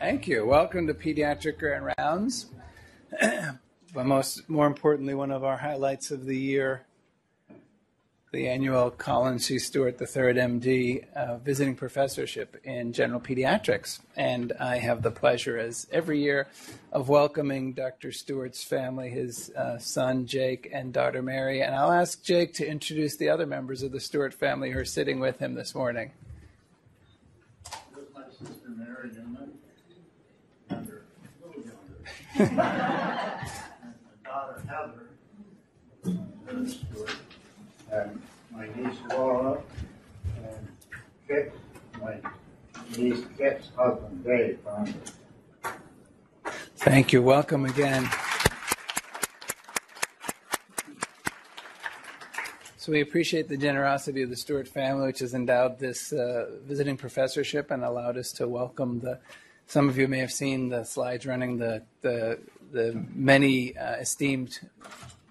Thank you. Welcome to Pediatric Grand Rounds. but most, more importantly, one of our highlights of the year, the annual Colin C. Stewart III MD uh, visiting professorship in general pediatrics. And I have the pleasure, as every year, of welcoming Dr. Stewart's family, his uh, son Jake and daughter Mary. And I'll ask Jake to introduce the other members of the Stewart family who are sitting with him this morning. my sister Mary daughter Heather, and my niece Laura, and Kit, my niece Kit's husband Dave. Thank you. Welcome again. So we appreciate the generosity of the Stewart family, which has endowed this uh, visiting professorship and allowed us to welcome the some of you may have seen the slides running the the, the many uh, esteemed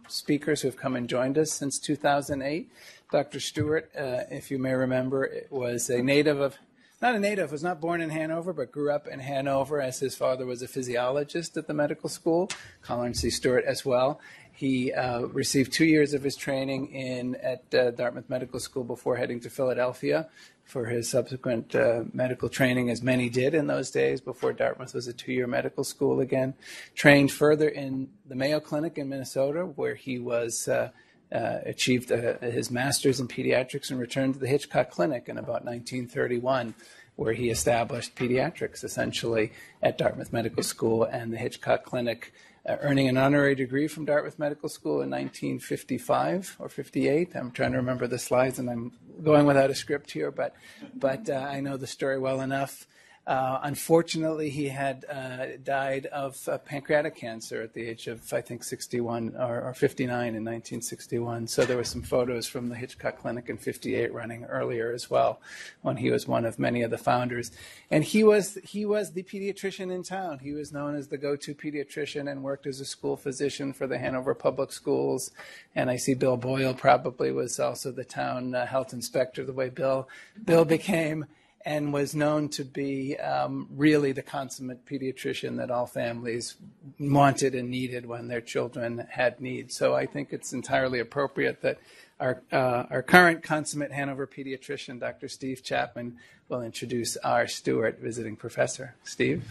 speakers who have come and joined us since 2008. Dr. Stewart, uh, if you may remember, was a native of not a native, was not born in Hanover, but grew up in Hanover as his father was a physiologist at the medical school, Colin C. Stewart as well. He uh, received two years of his training in at uh, Dartmouth Medical School before heading to Philadelphia for his subsequent uh, medical training, as many did in those days before Dartmouth was a two year medical school again. Trained further in the Mayo Clinic in Minnesota, where he was. Uh, uh, achieved uh, his master's in pediatrics and returned to the Hitchcock Clinic in about 1931, where he established pediatrics essentially at Dartmouth Medical School and the Hitchcock Clinic uh, earning an honorary degree from Dartmouth Medical School in 1955 or 58. I'm trying to remember the slides, and I'm going without a script here, but but uh, I know the story well enough. Uh, unfortunately, he had uh, died of uh, pancreatic cancer at the age of, I think, 61 or, or, 59 in 1961. So there were some photos from the Hitchcock Clinic in 58 running earlier as well, when he was one of many of the founders. And he was he was the pediatrician in town. He was known as the go-to pediatrician and worked as a school physician for the Hanover Public Schools. And I see Bill Boyle probably was also the town uh, health inspector. The way Bill Bill became and was known to be um, really the consummate pediatrician that all families wanted and needed when their children had needs. So I think it's entirely appropriate that our, uh, our current consummate Hanover pediatrician, Dr. Steve Chapman, will introduce our Stewart visiting professor. Steve?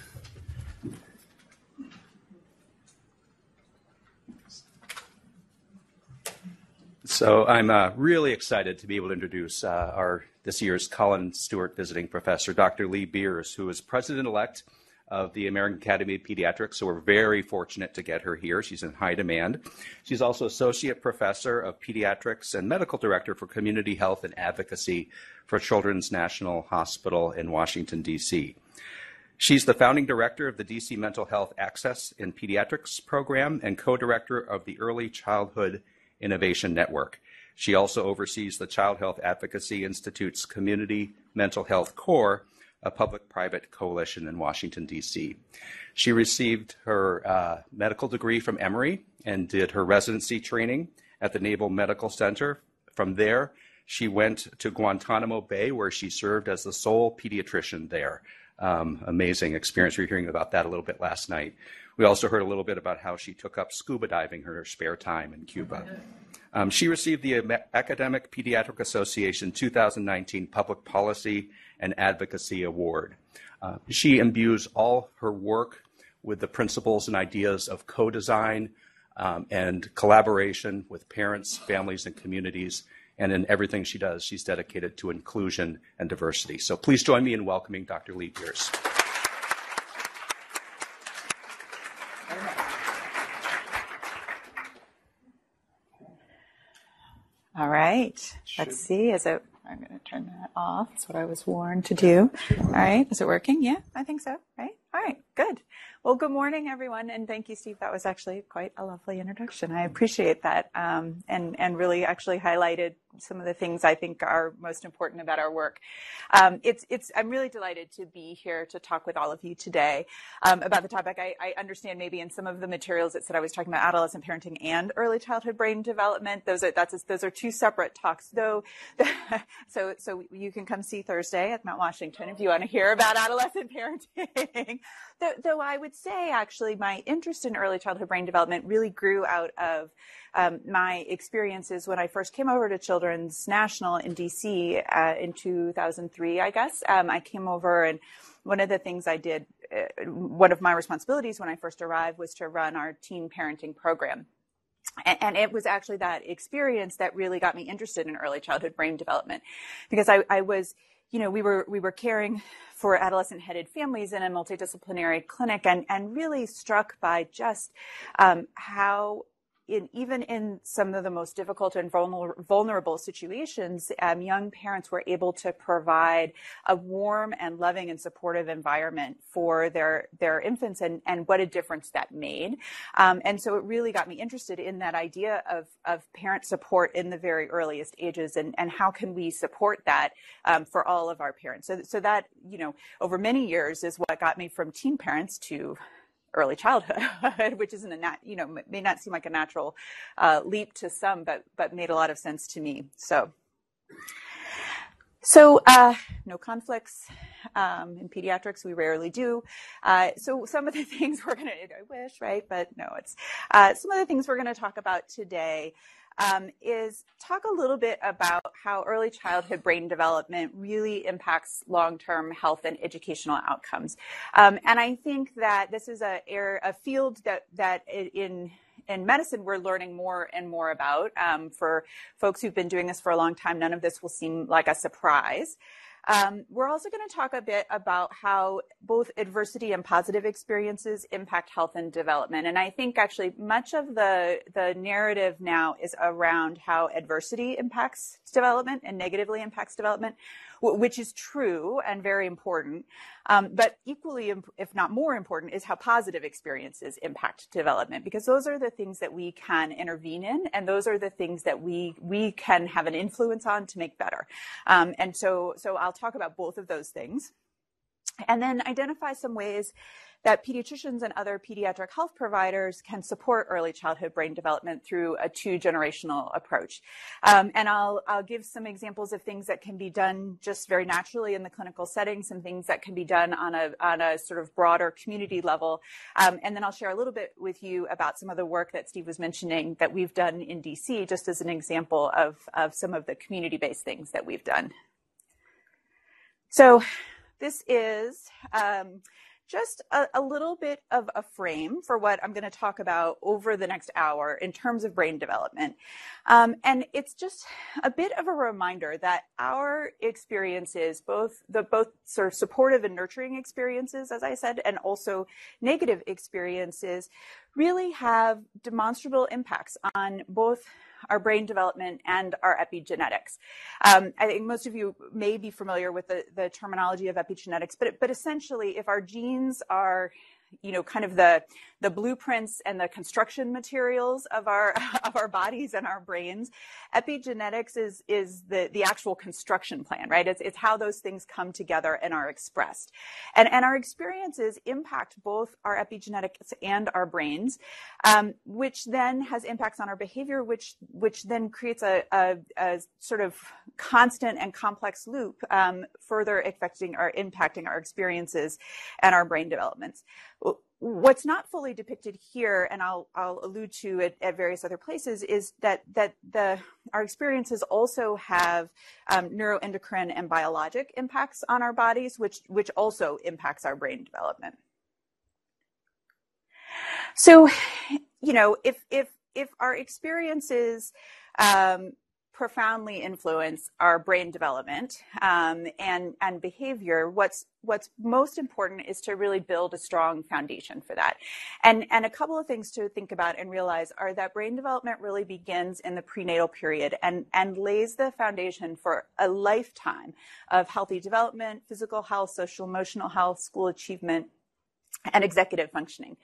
So I'm uh, really excited to be able to introduce uh, our this year's Colin Stewart visiting professor, Dr. Lee Beers, who is president-elect of the American Academy of Pediatrics. So we're very fortunate to get her here. She's in high demand. She's also associate professor of pediatrics and medical director for community health and advocacy for Children's National Hospital in Washington, D.C. She's the founding director of the DC Mental Health Access in Pediatrics program and co-director of the Early Childhood Innovation Network. She also oversees the Child Health Advocacy Institute's Community Mental Health Core, a public private coalition in Washington, D.C. She received her uh, medical degree from Emory and did her residency training at the Naval Medical Center. From there, she went to Guantanamo Bay, where she served as the sole pediatrician there. Um, amazing experience. We were hearing about that a little bit last night. We also heard a little bit about how she took up scuba diving in her spare time in Cuba. Um, she received the Academic Pediatric Association 2019 Public Policy and Advocacy Award. Uh, she imbues all her work with the principles and ideas of co design um, and collaboration with parents, families, and communities. And in everything she does, she's dedicated to inclusion and diversity. So please join me in welcoming Dr. Lee Beers. All right. Let's see. Is it? I'm going to turn that off. That's what I was warned to do. All right. Is it working? Yeah, I think so. Right. All right. Good. Well, good morning, everyone, and thank you, Steve. That was actually quite a lovely introduction. I appreciate that, um, and and really actually highlighted some of the things I think are most important about our work. Um, it's, it's, I'm really delighted to be here to talk with all of you today um, about the topic. I, I, understand maybe in some of the materials it said I was talking about adolescent parenting and early childhood brain development. Those are, that's, those are two separate talks though. so, so you can come see Thursday at Mount Washington if you want to hear about adolescent parenting. though, though I would say actually my interest in early childhood brain development really grew out of um, my experiences when I first came over to Children's National in DC uh, in 2003, I guess. Um, I came over and one of the things I did, uh, one of my responsibilities when I first arrived was to run our teen parenting program. And, it was actually that experience that really got me interested in early childhood brain development because I, I was, you know, we were, we were caring for adolescent headed families in a multidisciplinary clinic and, and really struck by just um, how in, even in some of the most difficult and vulnerable situations, um, young parents were able to provide a warm and loving and supportive environment for their their infants, and and what a difference that made. Um, and so it really got me interested in that idea of of parent support in the very earliest ages, and and how can we support that um, for all of our parents. So so that you know over many years is what got me from teen parents to early childhood, which isn't a you know may not seem like a natural uh, leap to some, but but made a lot of sense to me. So. So, uh, no conflicts um, in pediatrics. We rarely do. Uh, so, some of the things we're going to, I wish, right? But no, it's uh, some of the things we're going to talk about today um, is talk a little bit about how early childhood brain development really impacts long-term health and educational outcomes. Um, and I think that this is a, a field that that in in medicine we're learning more and more about. Um, for folks who've been doing this for a long time, none of this will seem like a surprise. Um, we're also going to talk a bit about how both adversity and positive experiences impact health and development. And I think actually much of the, the narrative now is around how adversity impacts development and negatively impacts development which is true and very important. Um, but equally, if not more important, is how positive experiences impact development, because those are the things that we can intervene in, and those are the things that we we can have an influence on to make better. Um, and so, so I'll talk about both of those things, and then identify some ways that pediatricians and other pediatric health providers can support early childhood brain development through a two generational approach. Um, and I'll, I'll give some examples of things that can be done just very naturally in the clinical setting, some things that can be done on a, on a sort of broader community level. Um, and then I'll share a little bit with you about some of the work that Steve was mentioning that we've done in DC, just as an example of, of some of the community based things that we've done. So this is um, just a, a, little bit of a frame for what I'm going to talk about over the next hour in terms of brain development. Um, and it's just a bit of a reminder that our experiences, both the both sort of supportive and nurturing experiences, as I said, and also negative experiences, really have demonstrable impacts on both our brain development, and our epigenetics. Um, I think most of you may be familiar with the, the terminology of epigenetics, but, but essentially, if our genes are you know, kind of the the blueprints and the construction materials of our of our bodies and our brains. Epigenetics is is the the actual construction plan, right? It's it's how those things come together and are expressed, and and our experiences impact both our epigenetics and our brains, um, which then has impacts on our behavior, which which then creates a, a, a sort of constant and complex loop, um, further affecting or impacting our experiences and our brain developments what's not fully depicted here, and I'll, I'll allude to it at various other places, is that that the our experiences also have um, neuroendocrine and biologic impacts on our bodies, which which also impacts our brain development. So, you know, if if if our experiences um, profoundly influence our brain development um, and and behavior, what's what's most important is to really build a strong foundation for that. And and a couple of things to think about and realize are that brain development really begins in the prenatal period and and lays the foundation for a lifetime of healthy development, physical health, social emotional health, school achievement, and executive functioning.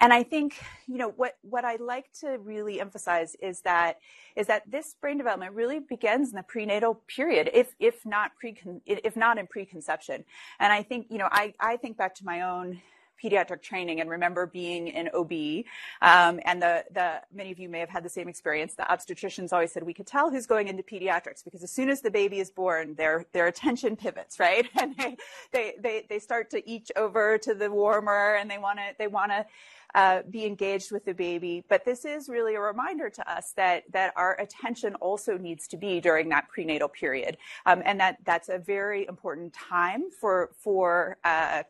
And I think, you know, what, what I like to really emphasize is that, is that this brain development really begins in the prenatal period, if, if not pre, if not in preconception. And I think, you know, I, I think back to my own pediatric training and remember being in OB. Um, and the, the, many of you may have had the same experience. The obstetricians always said we could tell who's going into pediatrics because as soon as the baby is born, their, their attention pivots, right? And they, they, they, they start to each over to the warmer and they want to, they want to, uh, be engaged with the baby. But this is really a reminder to us that that our attention also needs to be during that prenatal period, um, and that that's a very important time for for uh,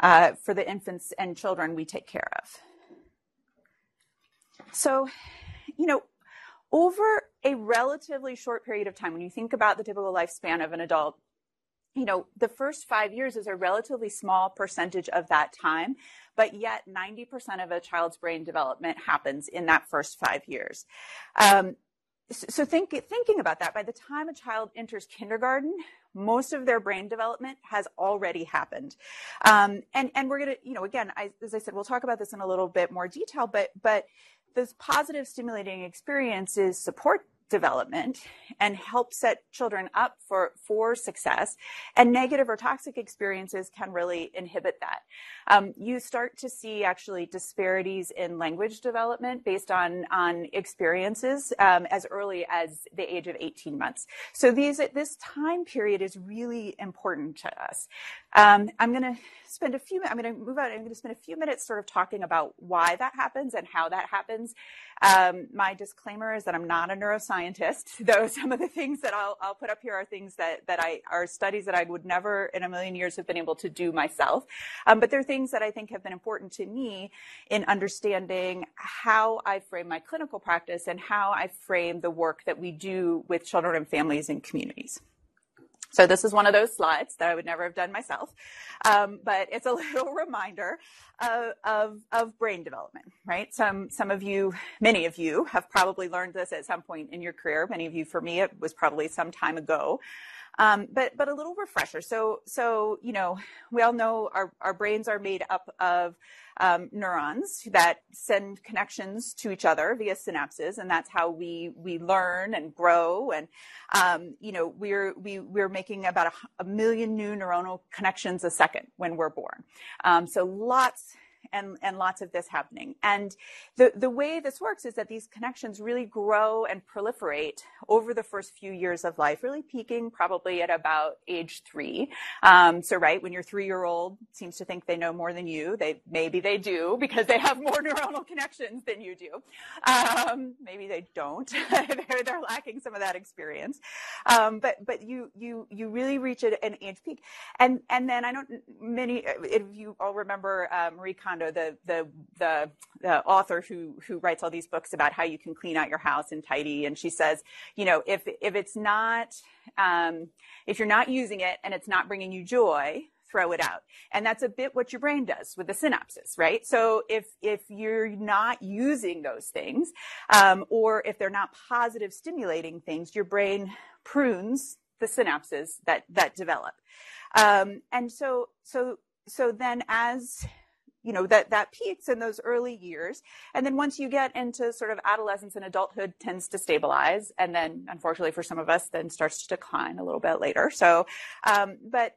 uh, for the infants and children we take care of. So, you know, over a relatively short period of time, when you think about the typical lifespan of an adult, you know, the first five years is a relatively small percentage of that time, but yet 90% of a child's brain development happens in that first five years. Um, so think, thinking about that, by the time a child enters kindergarten, most of their brain development has already happened. Um, and, and we're going to, you know, again, I, as I said, we'll talk about this in a little bit more detail, but, but those positive stimulating experiences support development and help set children up for, for success. And negative or toxic experiences can really inhibit that. Um, you start to see actually disparities in language development based on, on experiences um, as early as the age of 18 months. So these, this time period is really important to us. Um, I'm going to spend a few, I'm going to move out. I'm going to spend a few minutes sort of talking about why that happens and how that happens. Um, my disclaimer is that I'm not a neuroscientist, though some of the things that I'll, I'll put up here are things that, that I, are studies that I would never in a million years have been able to do myself. Um, but they're things that I think have been important to me in understanding how I frame my clinical practice and how I frame the work that we do with children and families and communities. So this is one of those slides that I would never have done myself, um, but it's a little reminder of, of, of, brain development, right? Some, some of you, many of you have probably learned this at some point in your career. Many of you, for me, it was probably some time ago. Um, but but a little refresher. So so you know we all know our our brains are made up of um, neurons that send connections to each other via synapses, and that's how we we learn and grow. And um, you know we're we we're making about a, a, million new neuronal connections a second when we're born. Um, so lots and, and lots of this happening. And the, the way this works is that these connections really grow and proliferate over the first few years of life, really peaking probably at about age three. Um, so, right, when your three year old seems to think they know more than you, they maybe they do because they have more neuronal connections than you do. Um, maybe they don't. they're, they're lacking some of that experience. Um, but but you you you really reach an age peak, and and then I don't many if you all remember uh, Marie Kondo Kondo, the, the, the, the author who, who writes all these books about how you can clean out your house and tidy. And she says, you know, if, if it's not, um, if you're not using it and it's not bringing you joy, throw it out. And that's a bit what your brain does with the synapses, right? So if, if you're not using those things, um, or if they're not positive stimulating things, your brain prunes the synapses that, that develop. Um, and so, so, so then as you know that that peaks in those early years. And then once you get into sort of adolescence and adulthood tends to stabilize. And then unfortunately for some of us then starts to decline a little bit later. So um, but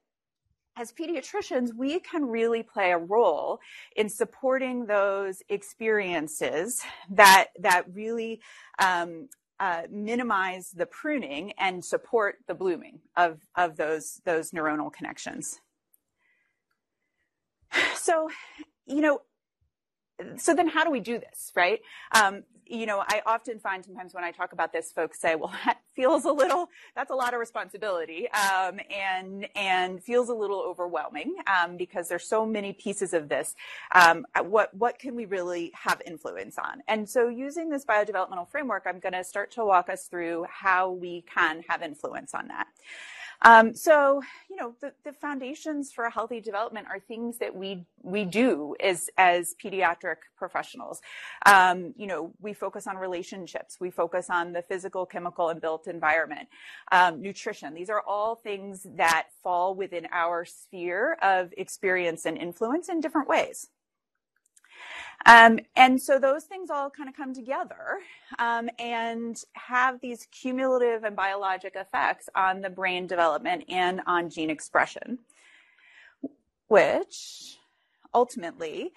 as pediatricians, we can really play a role in supporting those experiences that that really um, uh, minimize the pruning and support the blooming of of those those neuronal connections. So, you know, so then how do we do this, right? Um, you know, I often find sometimes when I talk about this, folks say, well, that feels a little, that's a lot of responsibility, um, and, and feels a little overwhelming, um, because there's so many pieces of this. Um, what, what can we really have influence on? And so using this biodevelopmental framework, I'm going to start to walk us through how we can have influence on that. Um, so, you know, the, the foundations for healthy development are things that we we do as as pediatric professionals. Um, you know, we focus on relationships, we focus on the physical, chemical, and built environment, um, nutrition. These are all things that fall within our sphere of experience and influence in different ways. Um, and so those things all kind of come together um, and have these cumulative and biologic effects on the brain development and on gene expression, which ultimately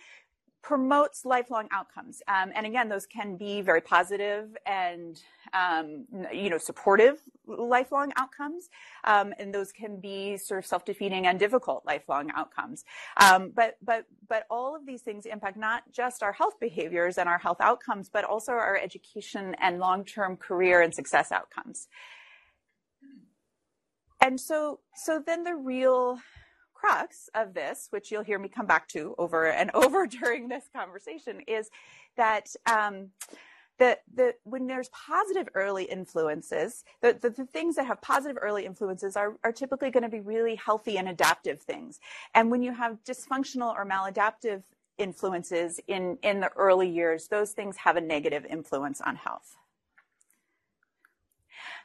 promotes lifelong outcomes. Um, and again, those can be very positive and, um, you know, supportive lifelong outcomes. Um, and those can be sort of self-defeating and difficult lifelong outcomes. Um, but, but, but all of these things impact not just our health behaviors and our health outcomes, but also our education and long-term career and success outcomes. And so, so then the real crux of this, which you'll hear me come back to over and over during this conversation, is that um, the, the, when there's positive early influences, the, the, the, things that have positive early influences are, are typically going to be really healthy and adaptive things. And when you have dysfunctional or maladaptive influences in, in the early years, those things have a negative influence on health.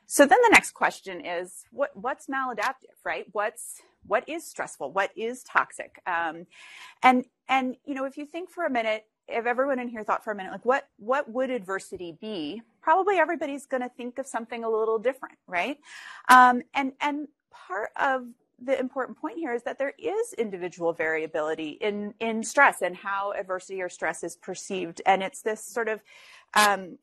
So then the next question is, what, what's maladaptive, right? What's what is stressful? What is toxic? Um, and and you know, if you think for a minute, if everyone in here thought for a minute, like what what would adversity be? Probably everybody's going to think of something a little different, right? Um, and and part of the important point here is that there is individual variability in in stress and how adversity or stress is perceived, and it's this sort of um,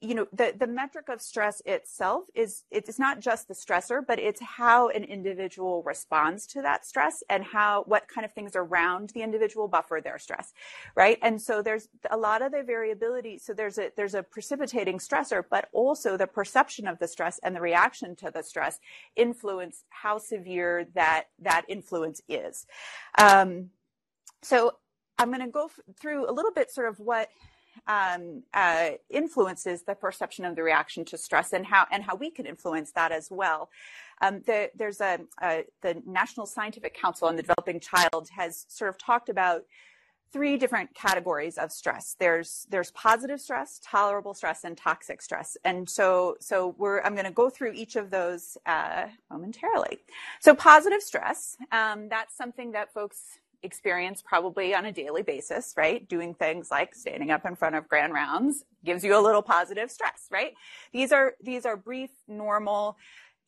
you know the the metric of stress itself is it's not just the stressor but it's how an individual responds to that stress and how what kind of things around the individual buffer their stress right? And so there's a lot of the variability. So there's a there's a precipitating stressor but also the perception of the stress and the reaction to the stress influence how severe that that influence is. Um, so i'm going to go f- through a little bit sort of what um, uh, influences the perception of the reaction to stress and how and how we can influence that as well. Um, the, there's a, a, the National Scientific Council on the Developing Child has sort of talked about three different categories of stress. There's there's positive stress, tolerable stress, and toxic stress. And so so we're I'm going to go through each of those uh, momentarily. So positive stress, um, that's something that folks experience probably on a daily basis, right? Doing things like standing up in front of grand rounds gives you a little positive stress, right? These are, these are brief, normal,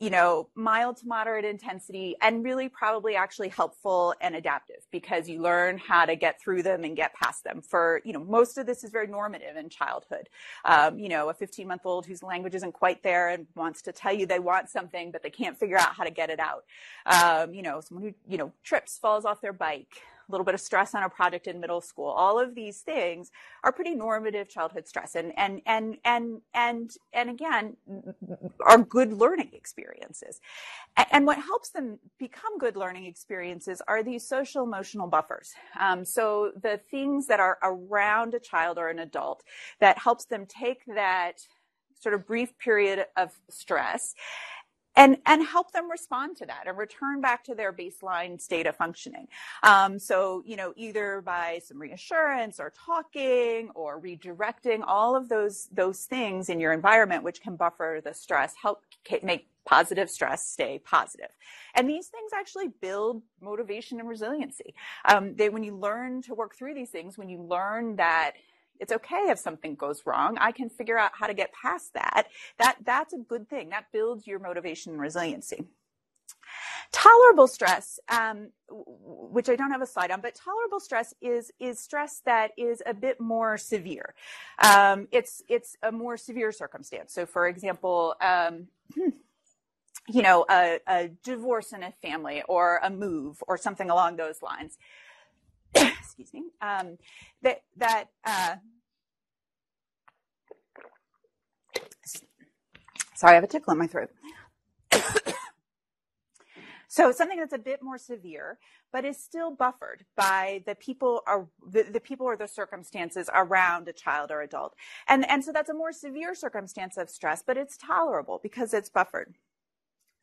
you know, mild to moderate intensity and really probably actually helpful and adaptive because you learn how to get through them and get past them. For, you know, most of this is very normative in childhood. Um, you know, a 15 month old whose language isn't quite there and wants to tell you they want something, but they can't figure out how to get it out. Um, you know, someone who, you know, trips, falls off their bike, a little bit of stress on a project in middle school. All of these things are pretty normative childhood stress and and and and and and again are good learning experiences. And what helps them become good learning experiences are these social emotional buffers. Um, so the things that are around a child or an adult that helps them take that sort of brief period of stress and and help them respond to that and return back to their baseline state of functioning. Um, so you know either by some reassurance or talking or redirecting all of those those things in your environment which can buffer the stress, help make positive stress stay positive. And these things actually build motivation and resiliency. Um, they, when you learn to work through these things, when you learn that it's okay if something goes wrong. I can figure out how to get past that. That that's a good thing. That builds your motivation and resiliency. Tolerable stress, um, which I don't have a slide on, but tolerable stress is is stress that is a bit more severe. Um, it's it's a more severe circumstance. So, for example. Um, you know, a, a divorce in a family or a move or something along those lines excuse me, um, that that uh, sorry, I have a tickle in my throat. so something that's a bit more severe, but is still buffered by the people are the, the people or the circumstances around a child or adult, and and so that's a more severe circumstance of stress, but it's tolerable because it's buffered.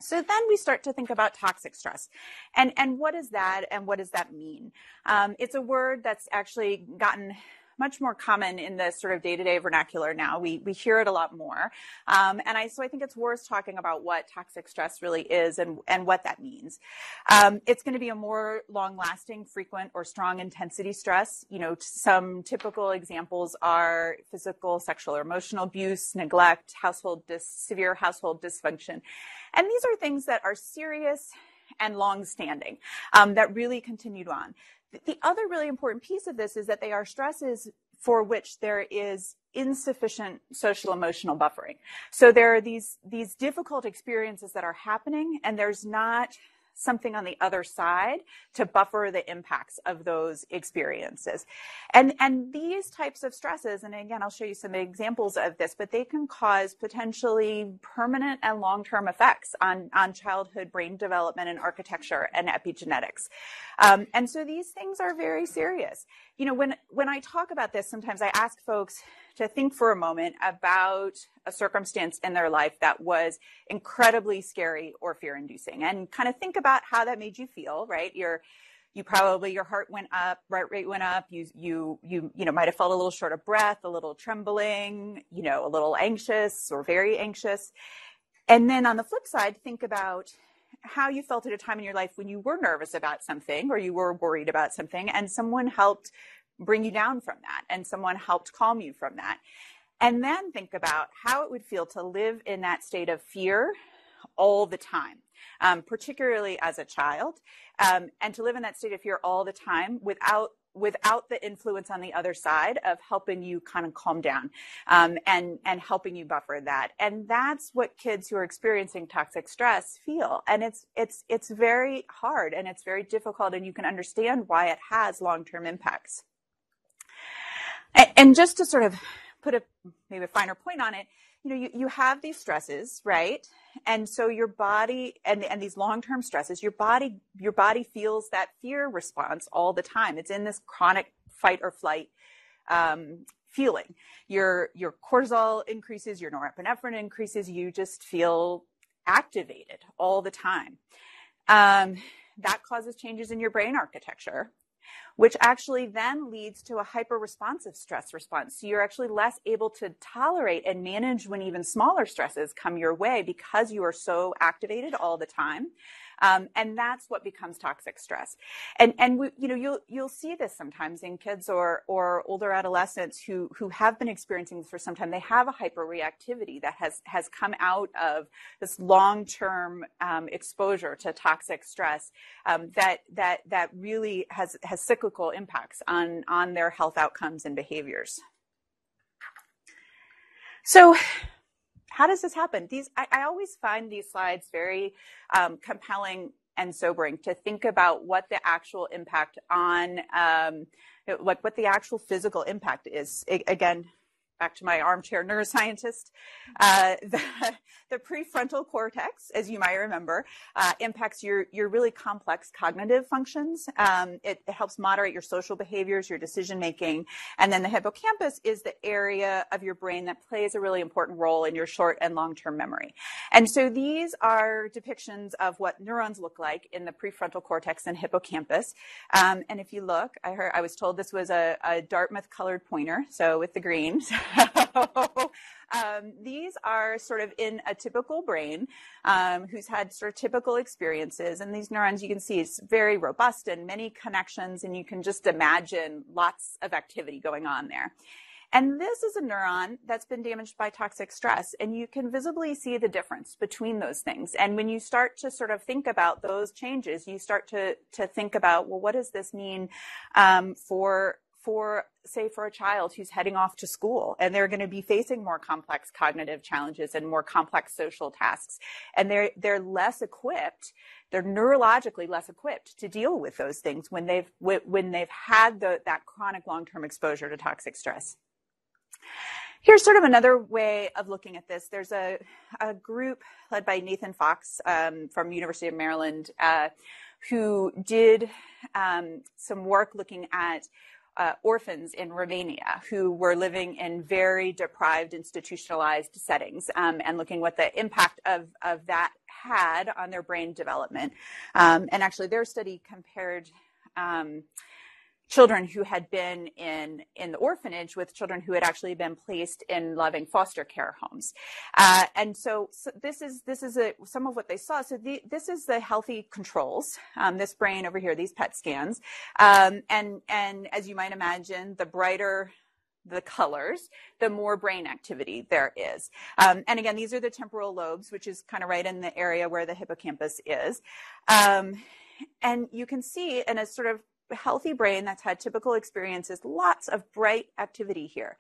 So then we start to think about toxic stress. And, and what is that and what does that mean? Um, it's a word that's actually gotten much more common in the sort of day-to-day vernacular now. We we hear it a lot more, um, and I so I think it's worth talking about what toxic stress really is and and what that means. Um, it's going to be a more long-lasting, frequent, or strong intensity stress. You know, some typical examples are physical, sexual, or emotional abuse, neglect, household dis- severe household dysfunction, and these are things that are serious and long-standing um, that really continued on. The other really important piece of this is that they are stresses for which there is insufficient social emotional buffering. So there are these these difficult experiences that are happening and there's not something on the other side to buffer the impacts of those experiences. And, and these types of stresses, and again, I'll show you some examples of this, but they can cause potentially permanent and long-term effects on, on childhood brain development and architecture and epigenetics. Um, and so these things are very serious. You know, when, when I talk about this, sometimes I ask folks, to think for a moment about a circumstance in their life that was incredibly scary or fear inducing and kind of think about how that made you feel, right? Your you probably your heart went up, heart rate went up, you you you you know might have felt a little short of breath, a little trembling, you know, a little anxious or very anxious. And then on the flip side, think about how you felt at a time in your life when you were nervous about something or you were worried about something and someone helped bring you down from that and someone helped calm you from that. And then think about how it would feel to live in that state of fear all the time, um, particularly as a child, um, and to live in that state of fear all the time without without the influence on the other side of helping you kind of calm down um, and and helping you buffer that. And that's what kids who are experiencing toxic stress feel. And it's it's it's very hard and it's very difficult and you can understand why it has long-term impacts and just to sort of put a maybe a finer point on it, you know, you, you have these stresses, right? And so your body and, and these long-term stresses, your body, your body feels that fear response all the time. It's in this chronic fight or flight um, feeling. Your your cortisol increases, your norepinephrine increases. You just feel activated all the time. Um, that causes changes in your brain architecture, which actually then leads to a hyper responsive stress response. So you're actually less able to tolerate and manage when even smaller stresses come your way because you are so activated all the time. Um, and that's what becomes toxic stress. And and we, you know you'll you'll see this sometimes in kids or or older adolescents who who have been experiencing this for some time. They have a hyperreactivity that has has come out of this long term um, exposure to toxic stress um, that that that really has has cyclical impacts on on their health outcomes and behaviors. So how does this happen? These I, I always find these slides very um, compelling and sobering to think about what the actual impact on um, like what the actual physical impact is. again, back to my armchair neuroscientist, uh, the, the, prefrontal cortex, as you might remember, uh, impacts your, your really complex cognitive functions. Um, it, it, helps moderate your social behaviors, your decision making. And then the hippocampus is the area of your brain that plays a really important role in your short and long term memory. And so these are depictions of what neurons look like in the prefrontal cortex and hippocampus. Um, and if you look, I heard, I was told this was a, a Dartmouth colored pointer, so with the green. um, these are sort of in a typical brain um, who's had sort of typical experiences. And these neurons, you can see, it's very robust and many connections, and you can just imagine lots of activity going on there. And this is a neuron that's been damaged by toxic stress. And you can visibly see the difference between those things. And when you start to sort of think about those changes, you start to, to think about, well, what does this mean um, for for say for a child who's heading off to school and they're going to be facing more complex cognitive challenges and more complex social tasks and they're they're less equipped they're neurologically less equipped to deal with those things when they've when they've had the, that chronic long-term exposure to toxic stress Here's sort of another way of looking at this. There's a, a group led by Nathan Fox um, from University of Maryland uh, who did um, some work looking at uh, orphans in Romania who were living in very deprived, institutionalized settings, um, and looking what the impact of of that had on their brain development. Um, and actually, their study compared um, children who had been in in the orphanage with children who had actually been placed in loving foster care homes uh, and so, so, this is this is a, some of what they saw so the, this is the healthy controls um, this brain over here these pet scans um, and and as you might imagine the brighter the colors, the more brain activity there is. Um, and again, these are the temporal lobes, which is kind of right in the area where the hippocampus is. Um, and you can see in a sort of healthy brain that's had typical experiences, lots of bright activity here.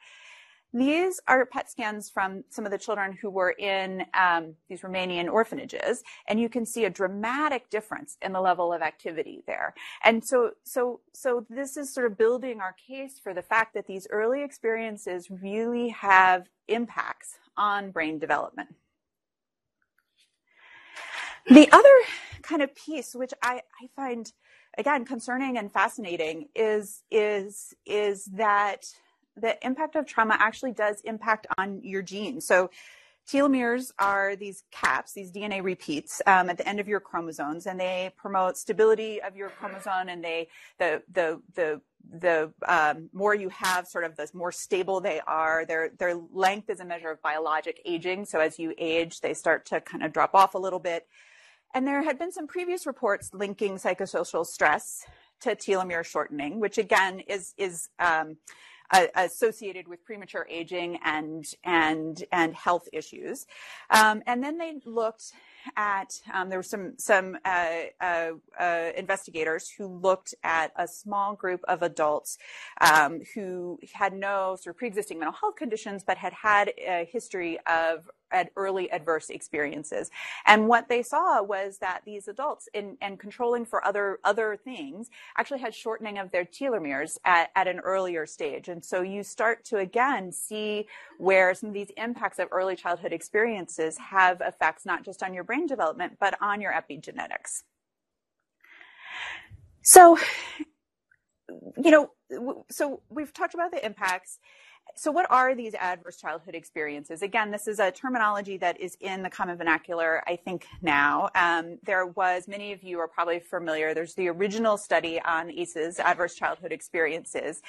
These are PET scans from some of the children who were in um, these Romanian orphanages, and you can see a dramatic difference in the level of activity there. And so, so, so this is sort of building our case for the fact that these early experiences really have impacts on brain development. The other kind of piece, which I, I find again concerning and fascinating is is is that the impact of trauma actually does impact on your genes. So telomeres are these caps these dna repeats um, at the end of your chromosomes and they promote stability of your chromosome and they the the the the um, more you have sort of the more stable they are their their length is a measure of biologic aging. So as you age they start to kind of drop off a little bit and there had been some previous reports linking psychosocial stress to telomere shortening, which again is is um, uh, associated with premature aging and and and health issues. Um, and then they looked at um, there were some some uh, uh, uh, investigators who looked at a small group of adults um, who had no sort of pre-existing mental health conditions, but had had a history of at early adverse experiences. And what they saw was that these adults in and controlling for other other things actually had shortening of their telomeres at, at an earlier stage. And so you start to again see where some of these impacts of early childhood experiences have effects not just on your brain development, but on your epigenetics. So, you know, so we've talked about the impacts so what are these adverse childhood experiences? Again, this is a terminology that is in the common vernacular, I think, now. Um, there was, many of you are probably familiar, there's the original study on ACEs, adverse childhood experiences,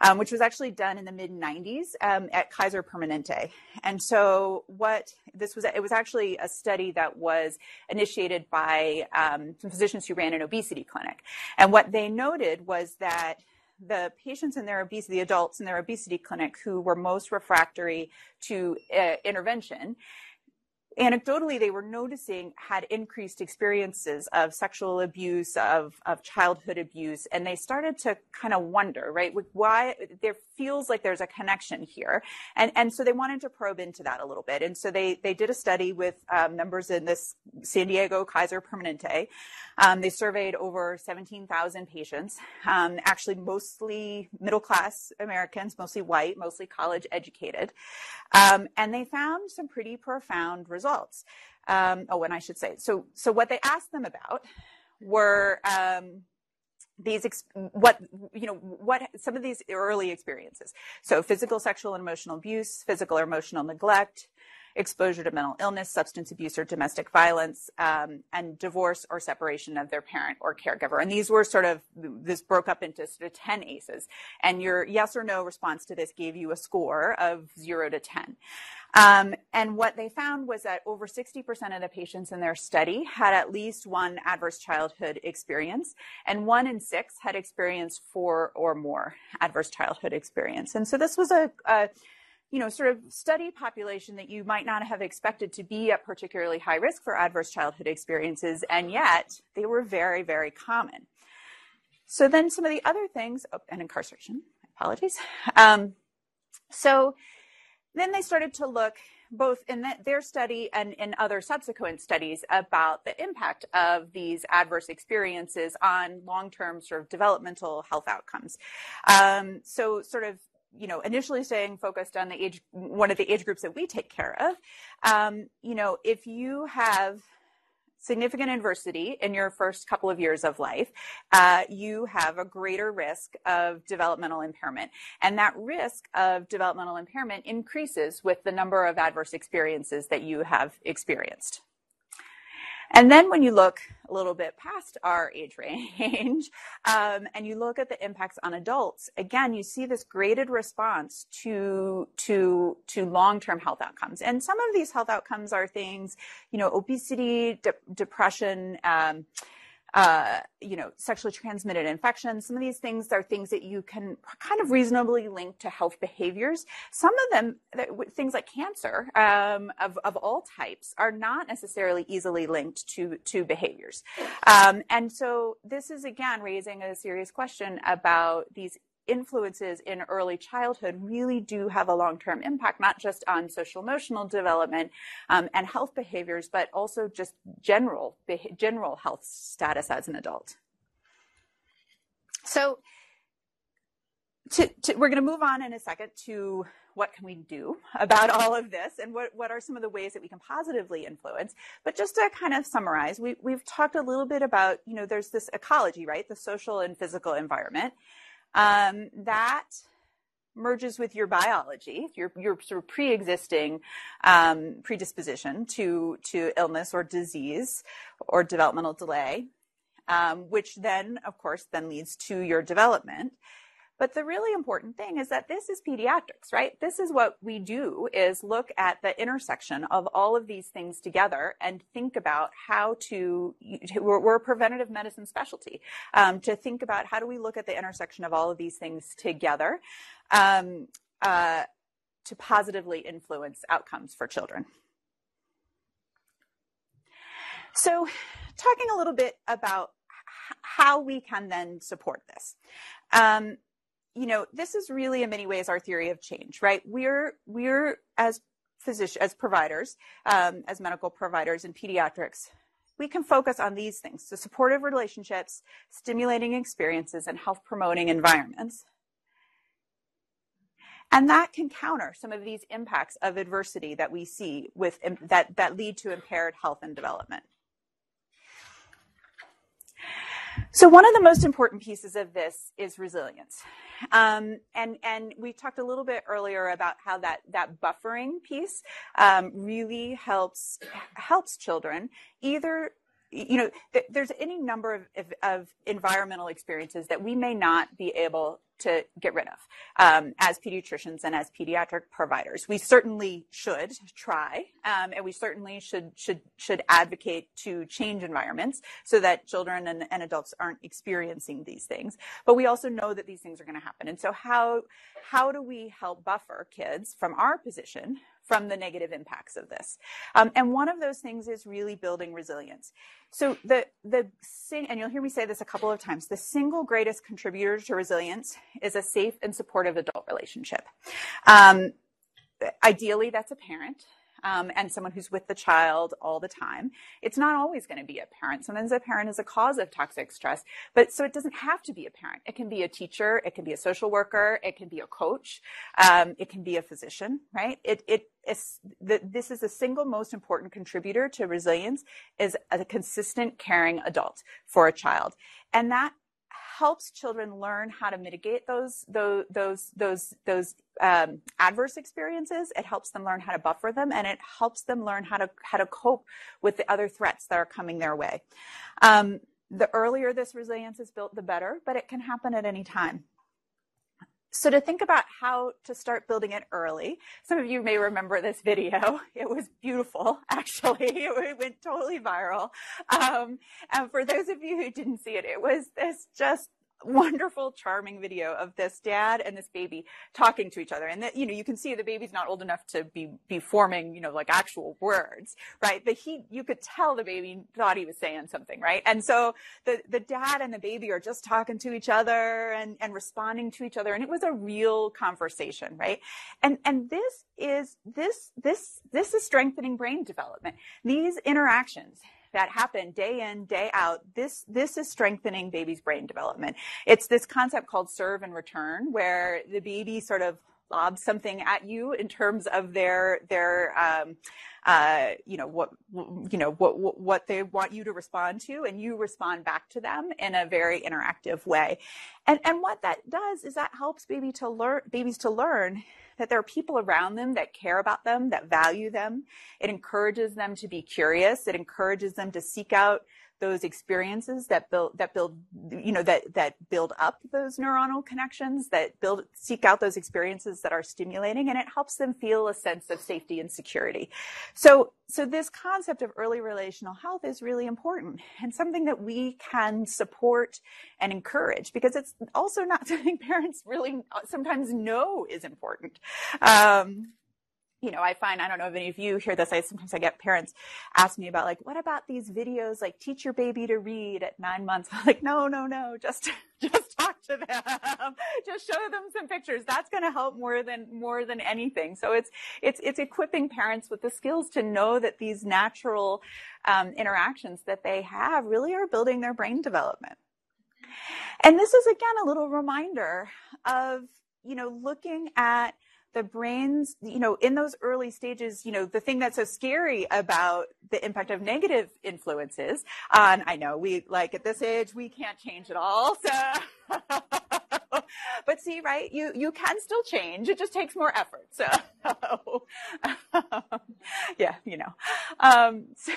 um, which was actually done in the mid 90s um, at Kaiser Permanente. And so what this was, it was actually a study that was initiated by um, some physicians who ran an obesity clinic. And what they noted was that the patients in their obesity, the adults in their obesity clinic who were most refractory to uh, intervention, anecdotally they were noticing had increased experiences of sexual abuse of, of childhood abuse and they started to kind of wonder right why there feels like there's a connection here. And and so they wanted to probe into that a little bit. And so they they did a study with um, members in this san diego kaiser permanente. Um, they surveyed over 17000 patients. Um, actually mostly middle class americans mostly white mostly college educated. Um, and they found some pretty profound results. Um, oh, and I should say, so, so what they asked them about were um, these ex- what you know what some of these early experiences. So physical sexual and emotional abuse physical or emotional neglect exposure to mental illness, substance abuse, or domestic violence, um, and divorce or separation of their parent or caregiver. And these were sort of, this broke up into sort of 10 ACEs. And your yes or no response to this gave you a score of zero to 10. Um, and what they found was that over 60% of the patients in their study had at least one adverse childhood experience, and one in six had experienced four or more adverse childhood experience. And so this was a, a you know, sort of study population that you might not have expected to be at particularly high risk for adverse childhood experiences, and yet they were very, very common. So then some of the other things, oh, and incarceration, apologies. Um, so then they started to look both in the, their study and in other subsequent studies about the impact of these adverse experiences on long-term sort of developmental health outcomes. Um, so sort of you know, initially staying focused on the age, one of the age groups that we take care of, um, you know, if you have significant adversity in your first couple of years of life, uh, you have a greater risk of developmental impairment. And that risk of developmental impairment increases with the number of adverse experiences that you have experienced. And then when you look a little bit past our age range um, and you look at the impacts on adults, again, you see this graded response to, to, to long-term health outcomes. And some of these health outcomes are things, you know, obesity, de- depression, um, uh, you know, sexually transmitted infections. Some of these things are things that you can kind of reasonably link to health behaviors. Some of them, things like cancer um, of, of all types, are not necessarily easily linked to, to behaviors. Um, and so this is, again, raising a serious question about these influences in early childhood really do have a long-term impact, not just on social emotional development um, and health behaviors, but also just general general health status as an adult. So, to, to, we're going to move on in a second to what can we do about all of this and what, what are some of the ways that we can positively influence. But just to kind of summarize we, we've talked a little bit about you know there's this ecology right? The social and physical environment um, that merges with your biology, your, your sort of pre-existing um, predisposition to, to illness or disease or developmental delay, um, which then, of course, then leads to your development. But the really important thing is that this is pediatrics, right? This is what we do is look at the intersection of all of these things together and think about how to, we're, a preventative medicine specialty, um, to think about how do we look at the intersection of all of these things together um, uh, to positively influence outcomes for children. So talking a little bit about how we can then support this. Um, you know, this is really in many ways our theory of change, right? We're we're as physicians, as providers, um, as medical providers in pediatrics, we can focus on these things: the supportive relationships, stimulating experiences, and health promoting environments. And that can counter some of these impacts of adversity that we see with that that lead to impaired health and development. So one of the most important pieces of this is resilience. Um, and and we talked a little bit earlier about how that that buffering piece um, really helps helps children either you know, th- there's any number of, of, of, environmental experiences that we may not be able to get rid of um, as pediatricians and as pediatric providers. We certainly should try, um, and we certainly should should should advocate to change environments so that children and, and adults aren't experiencing these things. But we also know that these things are going to happen, and so how how do we help buffer kids from our position from the negative impacts of this. Um, and one of those things is really building resilience. So the the sing, and you'll hear me say this a couple of times. The single greatest contributor to resilience is a safe and supportive adult relationship. Um, ideally, that's a parent um, and someone who's with the child all the time. It's not always going to be a parent. Sometimes a parent is a cause of toxic stress, but so it doesn't have to be a parent. It can be a teacher, it can be a social worker, it can be a coach, um, it can be a physician, right? It it is the, this is the single most important contributor to resilience is a consistent, caring adult for a child, and that helps children learn how to mitigate those those those those those um, adverse experiences. It helps them learn how to buffer them, and it helps them learn how to how to cope with the other threats that are coming their way. Um, the earlier this resilience is built, the better, but it can happen at any time. So to think about how to start building it early, some of you may remember this video. It was beautiful, actually. It went totally viral. Um, and for those of you who didn't see it, it was this just wonderful, charming video of this dad and this baby talking to each other. And that, you know, you can see the baby's not old enough to be, be forming, you know, like actual words, right? But he, you could tell the baby thought he was saying something, right? And so the, the dad and the baby are just talking to each other and, and responding to each other. And it was a real conversation, right? And, and this is, this, this, this is strengthening brain development. These interactions that happen day in, day out, this, this is strengthening baby's brain development. It's this concept called serve and return, where the baby sort of lob something at you in terms of their their um, uh, you know what you know what what they want you to respond to, and you respond back to them in a very interactive way. And and what that does is that helps baby to learn babies to learn that there are people around them that care about them, that value them. It encourages them to be curious. It encourages them to seek out those experiences that build that build you know that that build up those neuronal connections that build seek out those experiences that are stimulating and it helps them feel a sense of safety and security. So so this concept of early relational health is really important and something that we can support and encourage because it's also not something parents really sometimes know is important. Um, you know, I find, I don't know if any of you hear this, I sometimes I get parents ask me about like, what about these videos, like teach your baby to read at nine months? I'm like, no, no, no, just, just talk to them. just show them some pictures. That's going to help more than, more than anything. So it's, it's, it's equipping parents with the skills to know that these natural um, interactions that they have really are building their brain development. And this is again a little reminder of, you know, looking at the brains, you know, in those early stages, you know, the thing that's so scary about the impact of negative influences, and I know we like at this age, we can't change at all. So, but see, right, you, you can still change. It just takes more effort. So, yeah, you know, um, so,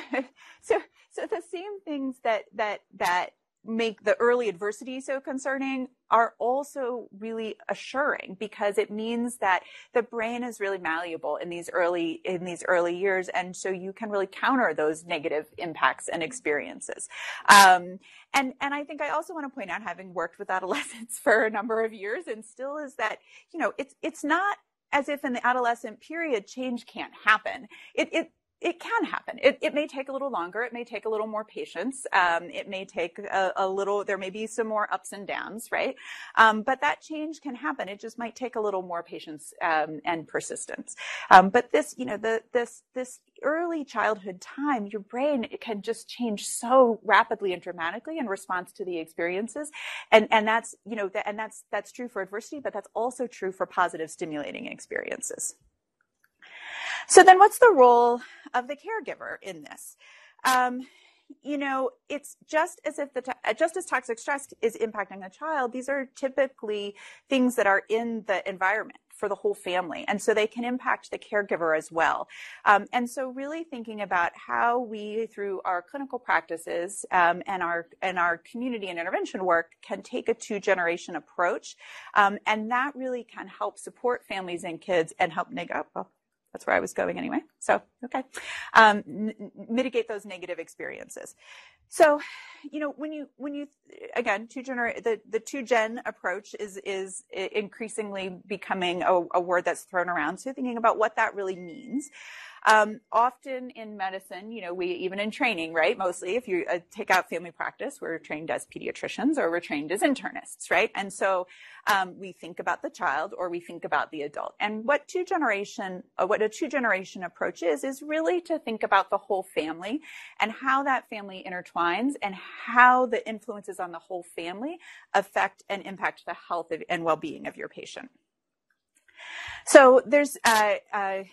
so, so the same things that, that, that make the early adversity so concerning are also really assuring because it means that the brain is really malleable in these early in these early years. And so you can really counter those negative impacts and experiences. Um, and and i think i also want to point out having worked with adolescents for a number of years and still is that you know it's it's not as if in the adolescent period change can't happen. It, it it can happen. It, it, may take a little longer. It may take a little more patience. Um, it may take a, a, little, there may be some more ups and downs, right? Um, but that change can happen. It just might take a little more patience um, and persistence. Um, but this, you know, the, this, this early childhood time, your brain can just change so rapidly and dramatically in response to the experiences. And, and that's, you know, and that's, that's true for adversity, but that's also true for positive stimulating experiences. So then what's the role of the caregiver in this? Um, you know, it's just as if the to- just as toxic stress is impacting a child. These are typically things that are in the environment for the whole family, and so they can impact the caregiver as well. Um, and so, really thinking about how we, through our clinical practices um, and our and our community and intervention work, can take a two generation approach, um, and that really can help support families and kids and help negate. Well, that's where I was going anyway. So, okay. Um, n- mitigate those negative experiences. So, you know, when you, when you, again, two gener- the, the two gen approach is, is increasingly becoming a, a word that's thrown around. So thinking about what that really means. Um, often in medicine, you know, we even in training, right? Mostly, if you uh, take out family practice, we're trained as pediatricians or we're trained as internists, right? And so um, we think about the child or we think about the adult. And what two generation, uh, what a two generation approach is, is really to think about the whole family and how that family intertwines and how the influences on the whole family affect and impact the health of, and well-being of your patient. So there's uh, uh,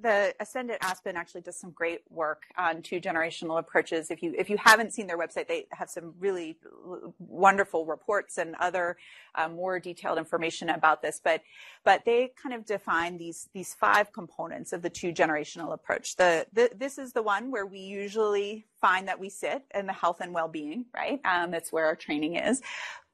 the Ascend at Aspen actually does some great work on two generational approaches. If you if you haven't seen their website, they have some really wonderful reports and other uh, more detailed information about this. But but they kind of define these these five components of the two generational approach. The, the this is the one where we usually find that we sit in the health and well being. Right, um, that's where our training is.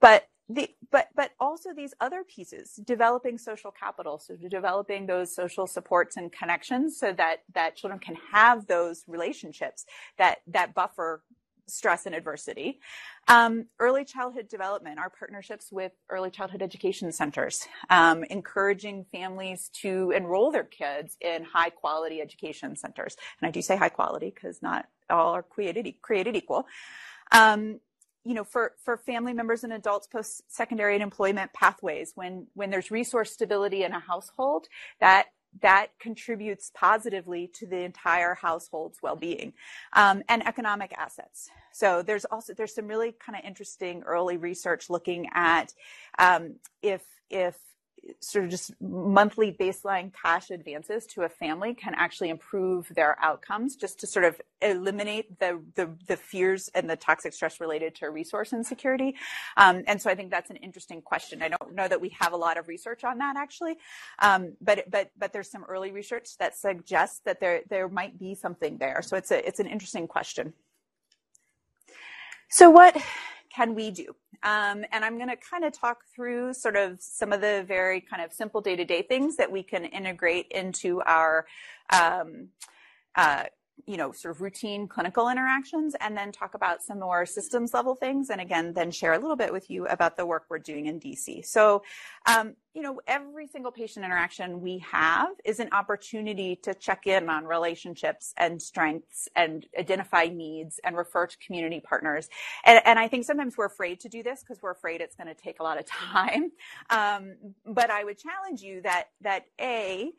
But the, but but also these other pieces developing social capital so developing those social supports and connections so that that children can have those relationships that that buffer stress and adversity. Um, early childhood development our partnerships with early childhood education centers um, encouraging families to enroll their kids in high quality education centers. And i do say high quality because not all are created created equal. Um, you know, for, for family members and adults post-secondary and employment pathways, when, when there's resource stability in a household, that that contributes positively to the entire household's well-being um, and economic assets. So there's also there's some really kind of interesting early research looking at um, if if sort of just monthly baseline cash advances to a family can actually improve their outcomes just to sort of eliminate the, the, the fears and the toxic stress related to resource insecurity. Um, and so I think that's an interesting question. I don't know that we have a lot of research on that actually, um, but, but, but there's some early research that suggests that there, there might be something there. So it's a, it's an interesting question. So what can we do? Um, and I'm going to kind of talk through sort of some of the very kind of simple day to day things that we can integrate into our um, uh, you know, sort of routine clinical interactions and then talk about some more systems level things. And again, then share a little bit with you about the work we're doing in DC. So, um, you know, every single patient interaction we have is an opportunity to check in on relationships and strengths and identify needs and refer to community partners. And, and I think sometimes we're afraid to do this because we're afraid it's going to take a lot of time. Um, but I would challenge you that, that A,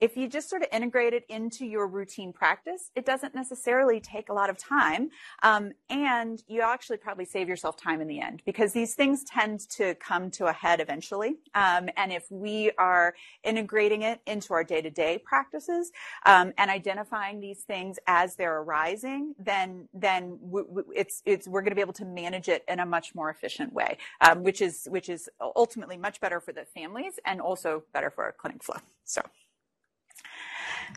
if you just sort of integrate it into your routine practice, it doesn't necessarily take a lot of time. Um, and you actually probably save yourself time in the end because these things tend to come to a head eventually. Um, and if we are integrating it into our day to day practices um, and identifying these things as they're arising, then, then it's, it's, we're going to be able to manage it in a much more efficient way, um, which is, which is ultimately much better for the families and also better for our clinic flow. So.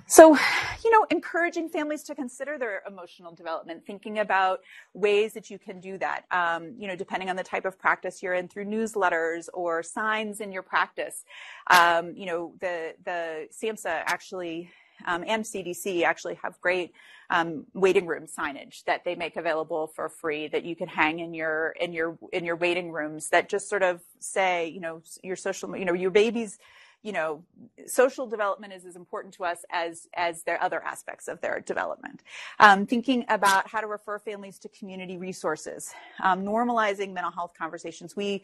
So, you know, encouraging families to consider their emotional development, thinking about ways that you can do that, um, you know, depending on the type of practice you're in through newsletters or signs in your practice. Um, you know, the, the SAMHSA actually um, and CDC actually have great um, waiting room signage that they make available for free that you can hang in your in your in your waiting rooms that just sort of say you know your social you know your baby's you know, social development is as important to us as as their other aspects of their development. Um, thinking about how to refer families to community resources, um, normalizing mental health conversations. We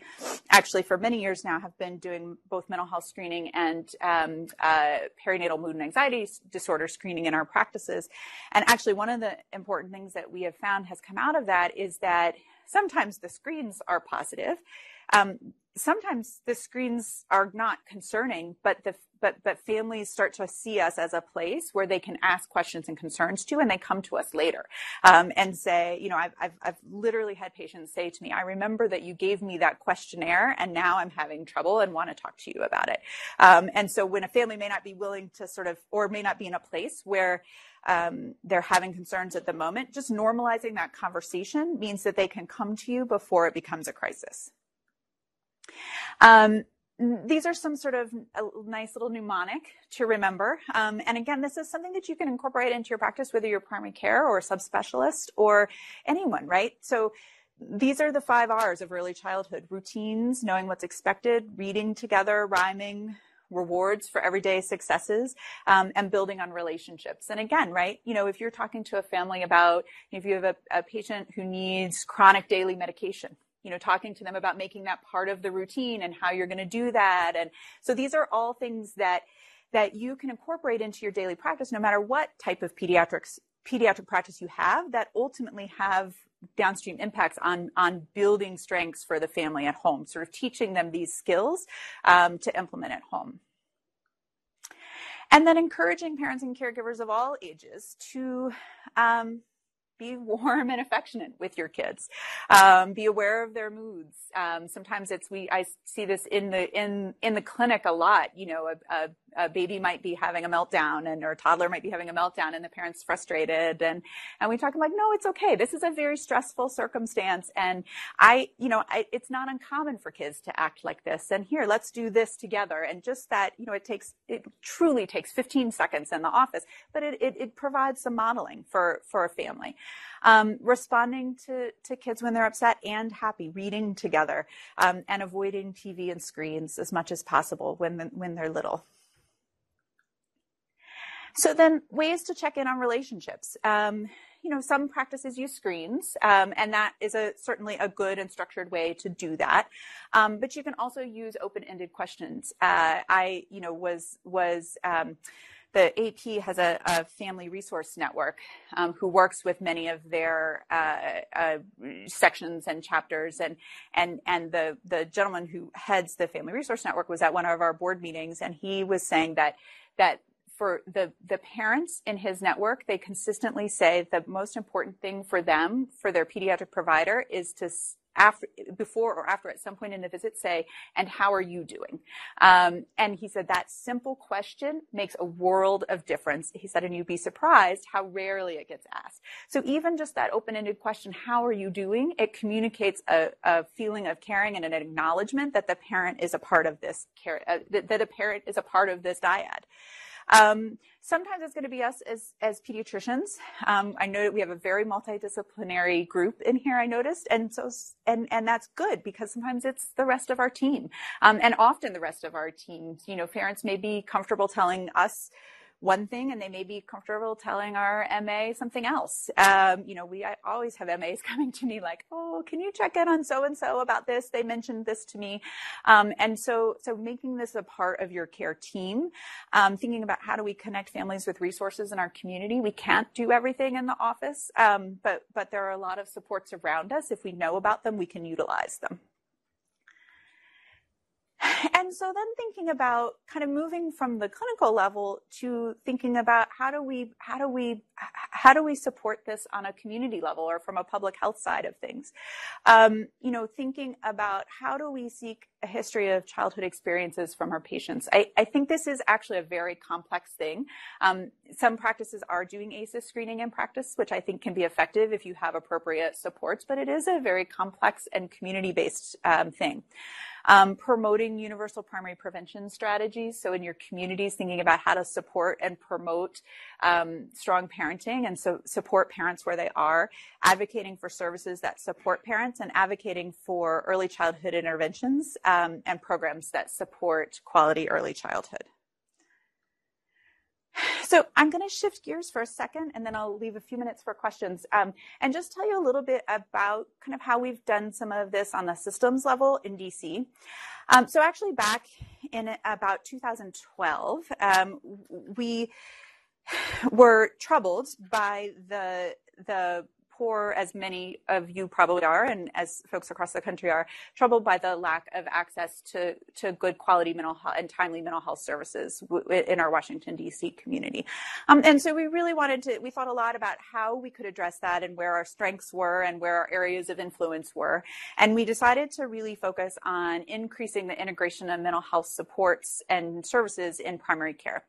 actually, for many years now, have been doing both mental health screening and um, uh, perinatal mood and anxiety disorder screening in our practices. And actually, one of the important things that we have found has come out of that is that sometimes the screens are positive. Um, sometimes the screens are not concerning, but the but but families start to see us as a place where they can ask questions and concerns to, and they come to us later um, and say, you know, I've, I've I've literally had patients say to me, I remember that you gave me that questionnaire, and now I'm having trouble and want to talk to you about it. Um, and so when a family may not be willing to sort of, or may not be in a place where um, they're having concerns at the moment, just normalizing that conversation means that they can come to you before it becomes a crisis. Um, these are some sort of a nice little mnemonic to remember. Um, and again, this is something that you can incorporate into your practice, whether you're primary care or subspecialist or anyone, right? So these are the five R's of early childhood routines, knowing what's expected, reading together, rhyming, rewards for everyday successes um, and building on relationships. And again, right, you know, if you're talking to a family about if you have a, a patient who needs chronic daily medication, you know, talking to them about making that part of the routine and how you're going to do that. And so these are all things that that you can incorporate into your daily practice, no matter what type of pediatrics pediatric practice you have, that ultimately have downstream impacts on on building strengths for the family at home. Sort of teaching them these skills um, to implement at home. And then encouraging parents and caregivers of all ages to um, be warm and affectionate with your kids. Um, be aware of their moods. Um, sometimes it's we. I see this in the in in the clinic a lot. You know, a, a a baby might be having a meltdown and or a toddler might be having a meltdown and the parent's frustrated. And and we talk like no it's okay. This is a very stressful circumstance. And i you know I, it's not uncommon for kids to act like this. And here let's do this together. And just that you know it takes it truly takes 15 seconds in the office but it it, it provides some modeling for for a family. Um, responding to, to kids when they're upset and happy, reading together, um, and avoiding TV and screens as much as possible when, when they're little. So then ways to check in on relationships. Um, you know, some practices use screens, um, and that is a certainly a good and structured way to do that. Um, but you can also use open-ended questions. Uh, I, you know, was was um, the AAP has a, a family resource network um, who works with many of their uh, uh, sections and chapters, and and and the the gentleman who heads the family resource network was at one of our board meetings, and he was saying that that for the the parents in his network, they consistently say the most important thing for them for their pediatric provider is to after, before or after at some point in the visit say, and how are you doing? Um, and he said that simple question makes a world of difference. He said, and you'd be surprised how rarely it gets asked. So even just that open-ended question, how are you doing? It communicates a, a feeling of caring and an acknowledgement that the parent is a part of this care, uh, that, that a parent is a part of this dyad. Um, sometimes it's going to be us as, as pediatricians. Um, I know that we have a very multidisciplinary group in here, I noticed. And so, and, and that's good because sometimes it's the rest of our team. Um, and often the rest of our teams, you know, parents may be comfortable telling us one thing and they may be comfortable telling our MA something else. Um, you know, we I always have MAs coming to me like, oh, can you check in on so and so about this? They mentioned this to me. Um, and so, so making this a part of your care team, um, thinking about how do we connect families with resources in our community. We can't do everything in the office, um, but, but there are a lot of supports around us. If we know about them, we can utilize them. And so then thinking about kind of moving from the clinical level to thinking about how do we how do we how do we support this on a community level or from a public health side of things? Um, you know, thinking about how do we seek a history of childhood experiences from our patients. I, I think this is actually a very complex thing. Um, some practices are doing ACEs screening in practice, which I think can be effective if you have appropriate supports, but it is a very complex and community-based um, thing. Um, promoting universal primary prevention strategies. So in your communities, thinking about how to support and promote um, strong parenting and so support parents where they are, advocating for services that support parents and advocating for early childhood interventions um, and programs that support quality early childhood. So I'm going to shift gears for a second and then I'll leave a few minutes for questions um, and just tell you a little bit about kind of how we've done some of this on the systems level in DC. Um, so actually back in about 2012, um, we were troubled by the the poor as many of you probably are, and as folks across the country are, troubled by the lack of access to, to good quality mental health and timely mental health services in our Washington, D.C. community. Um, and so we really wanted to, we thought a lot about how we could address that and where our strengths were and where our areas of influence were. And we decided to really focus on increasing the integration of mental health supports and services in primary care.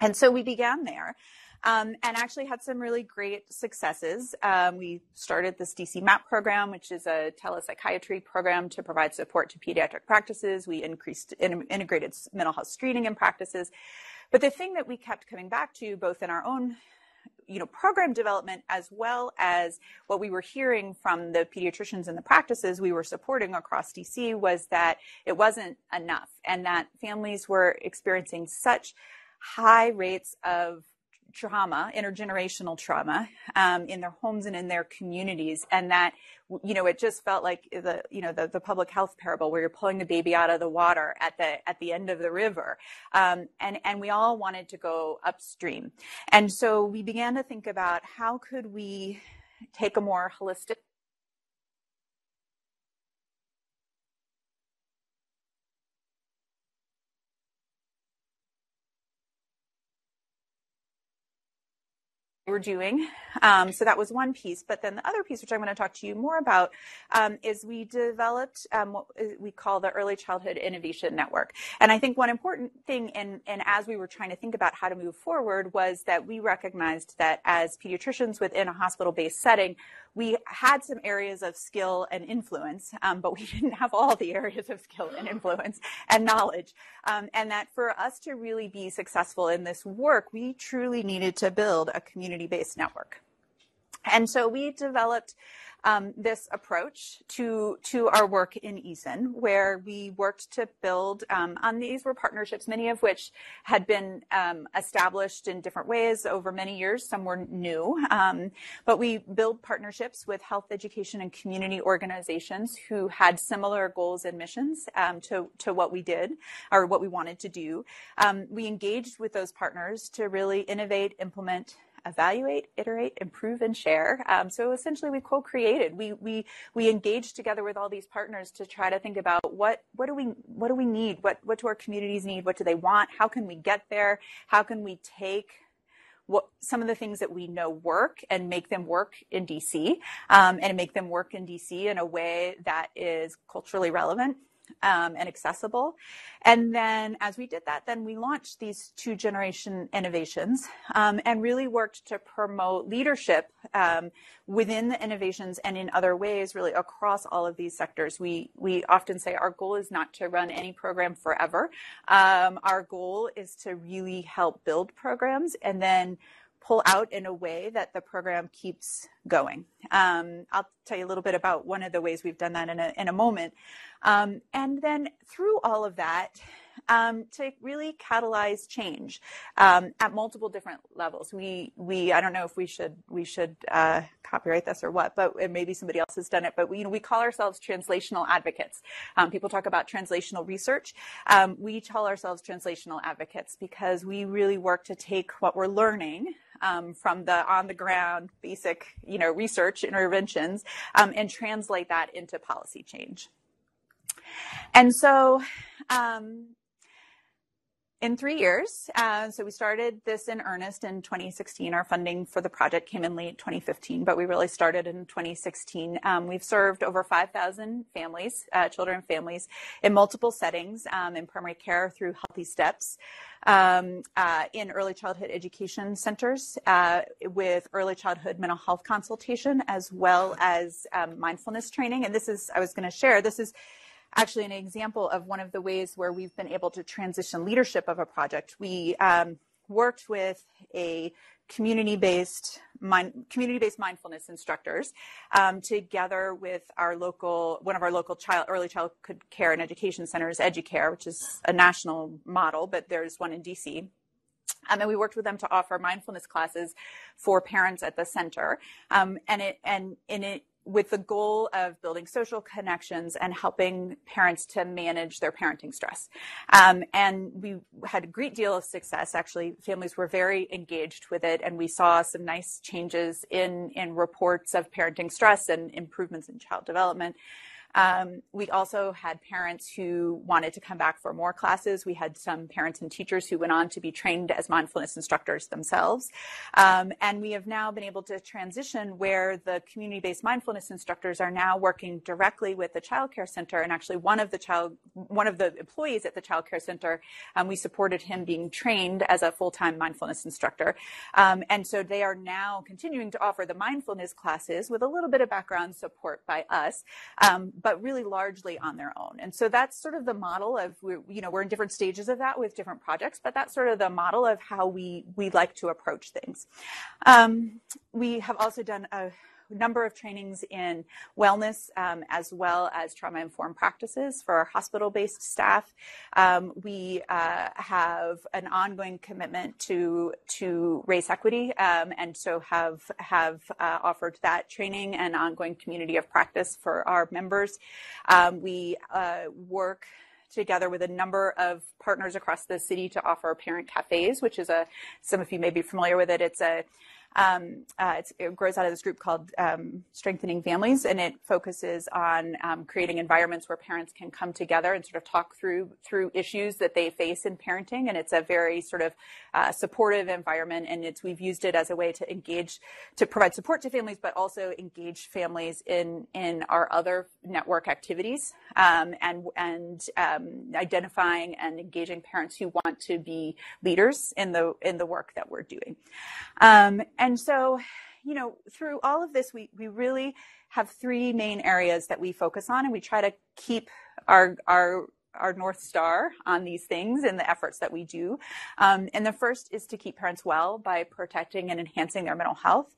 And so we began there um, and actually had some really great successes. Um, we started this DC MAP program, which is a telepsychiatry program to provide support to pediatric practices. We increased in, integrated mental health screening in practices. But the thing that we kept coming back to, both in our own you know program development as well as what we were hearing from the pediatricians and the practices we were supporting across DC was that it wasn't enough and that families were experiencing such high rates of trauma, intergenerational trauma, um, in their homes and in their communities, and that you know it just felt like the you know the, the public health parable where you're pulling the baby out of the water at the at the end of the river, um, and and we all wanted to go upstream, and so we began to think about how could we take a more holistic we're doing. Um, so that was one piece. But then the other piece, which I'm going to talk to you more about, um, is we developed um, what we call the Early Childhood Innovation Network. And I think one important thing, and as we were trying to think about how to move forward, was that we recognized that as pediatricians within a hospital-based setting, we had some areas of skill and influence, um, but we didn't have all the areas of skill and influence and knowledge. Um, and that for us to really be successful in this work, we truly needed to build a community-based network. And so we developed um, this approach to to our work in ECIN, where we worked to build um, on these were partnerships, many of which had been um, established in different ways over many years. Some were new, um, but we build partnerships with health, education, and community organizations who had similar goals and missions um, to to what we did or what we wanted to do. Um, we engaged with those partners to really innovate, implement evaluate, iterate, improve, and share. Um, so essentially, we co-created. We we we engaged together with all these partners to try to think about what what do we what do we need? What what do our communities need? What do they want? How can we get there? How can we take what some of the things that we know work and make them work in DC um, and make them work in DC in a way that is culturally relevant um, and accessible. And then as we did that, then we launched these two generation innovations um, and really worked to promote leadership um, within the innovations and in other ways, really across all of these sectors. We we often say our goal is not to run any program forever. Um, our goal is to really help build programs and then pull out in a way that the program keeps going. Um, I'll tell you a little bit about one of the ways we've done that in a, in a moment. Um, and then through all of that, um, to really catalyze change um, at multiple different levels. We we I don't know if we should we should uh, copyright this or what, but maybe somebody else has done it. But we you know we call ourselves translational advocates. Um, people talk about translational research. Um, we call ourselves translational advocates because we really work to take what we're learning um, from the on the ground basic you know research interventions um, and translate that into policy change. And so um, in three years. Uh, so we started this in earnest in 2016. Our funding for the project came in late 2015, but we really started in 2016. Um, we've served over 5,000 families, uh, children and families, in multiple settings um, in primary care through Healthy Steps. Um, uh, in early childhood education centers uh, with early childhood mental health consultation as well as um, mindfulness training. And this is, I was going to share, this is actually an example of one of the ways where we've been able to transition leadership of a project. We um, worked with a community-based community-based mindfulness instructors um, together with our local one of our local child early childhood care and education centers educare which is a national model but there's one in dc um, and we worked with them to offer mindfulness classes for parents at the center um, and it and in it with the goal of building social connections and helping parents to manage their parenting stress. Um, and we had a great deal of success. Actually, families were very engaged with it, and we saw some nice changes in, in reports of parenting stress and improvements in child development. Um, we also had parents who wanted to come back for more classes. We had some parents and teachers who went on to be trained as mindfulness instructors themselves. Um, and we have now been able to transition where the community-based mindfulness instructors are now working directly with the child care center. And actually one of the child, one of the employees at the child care center, um, we supported him being trained as a full-time mindfulness instructor. Um, and so they are now continuing to offer the mindfulness classes with a little bit of background support by us. But really largely on their own. And so that's sort of the model of, you know, we're in different stages of that with different projects, but that's sort of the model of how we, we like to approach things. Um, we have also done a number of trainings in wellness um, as well as trauma informed practices for our hospital based staff. Um, we uh, have an ongoing commitment to to race equity um, and so have have uh, offered that training and ongoing community of practice for our members. Um, we uh, work together with a number of partners across the city to offer parent cafes, which is a, some of you may be familiar with it. It's a um, uh, it grows out of this group called um, Strengthening Families, and it focuses on um, creating environments where parents can come together and sort of talk through through issues that they face in parenting. And it's a very sort of uh, supportive environment, and it's we've used it as a way to engage, to provide support to families, but also engage families in in our other network activities, um, and and um, identifying and engaging parents who want to be leaders in the in the work that we're doing. And so, you know, through all of this, we, we really have three main areas that we focus on, and we try to keep our, our, our North Star on these things and the efforts that we do. Um, and the first is to keep parents well by protecting and enhancing their mental health.